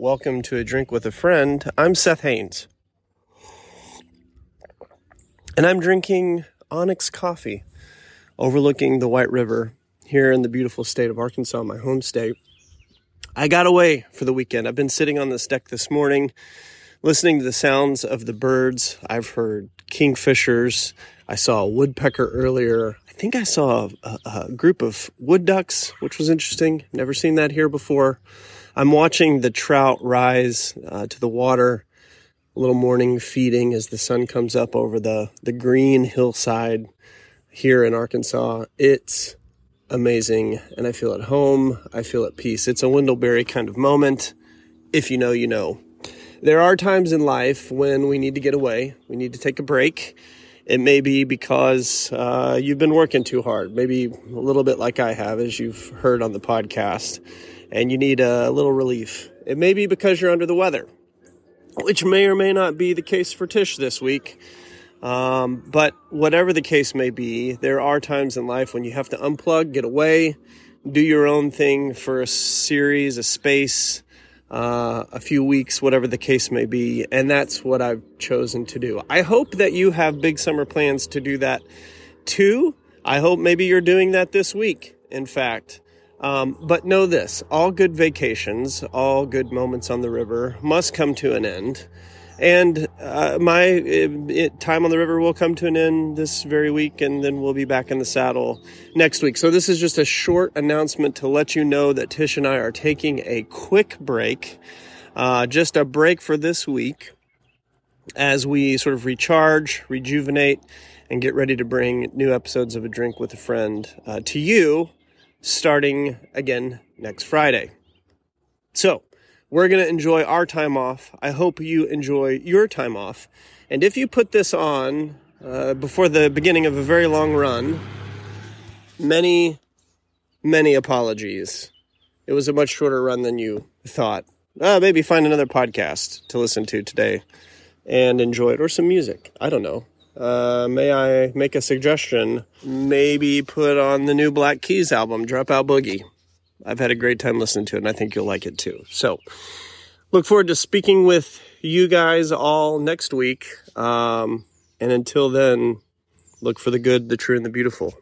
Welcome to a drink with a friend. I'm Seth Haines. And I'm drinking Onyx coffee overlooking the White River here in the beautiful state of Arkansas, my home state. I got away for the weekend. I've been sitting on this deck this morning listening to the sounds of the birds. I've heard kingfishers. I saw a woodpecker earlier. I think I saw a, a group of wood ducks, which was interesting. Never seen that here before. I'm watching the trout rise uh, to the water. A little morning feeding as the sun comes up over the, the green hillside here in Arkansas. It's amazing, and I feel at home. I feel at peace. It's a Wendell Berry kind of moment. If you know, you know. There are times in life when we need to get away, we need to take a break. It may be because uh, you've been working too hard, maybe a little bit like I have, as you've heard on the podcast, and you need a little relief. It may be because you're under the weather, which may or may not be the case for Tsh this week. Um, but whatever the case may be, there are times in life when you have to unplug, get away, do your own thing for a series, a space, uh, a few weeks, whatever the case may be. And that's what I've chosen to do. I hope that you have big summer plans to do that too. I hope maybe you're doing that this week, in fact. Um, but know this all good vacations, all good moments on the river must come to an end. And uh, my it, it, time on the river will come to an end this very week, and then we'll be back in the saddle next week. So, this is just a short announcement to let you know that Tsh and I are taking a quick break, uh, just a break for this week as we sort of recharge, rejuvenate, and get ready to bring new episodes of A Drink with a Friend uh, to you starting again next Friday. So, we're going to enjoy our time off. I hope you enjoy your time off. And if you put this on uh, before the beginning of a very long run, many, many apologies. It was a much shorter run than you thought. Uh, maybe find another podcast to listen to today and enjoy it, or some music. I don't know. Uh, may I make a suggestion? Maybe put on the new Black Keys album, Dropout Boogie. I've had a great time listening to it, and I think you'll like it too. So, look forward to speaking with you guys all next week. Um, and until then, look for the good, the true, and the beautiful.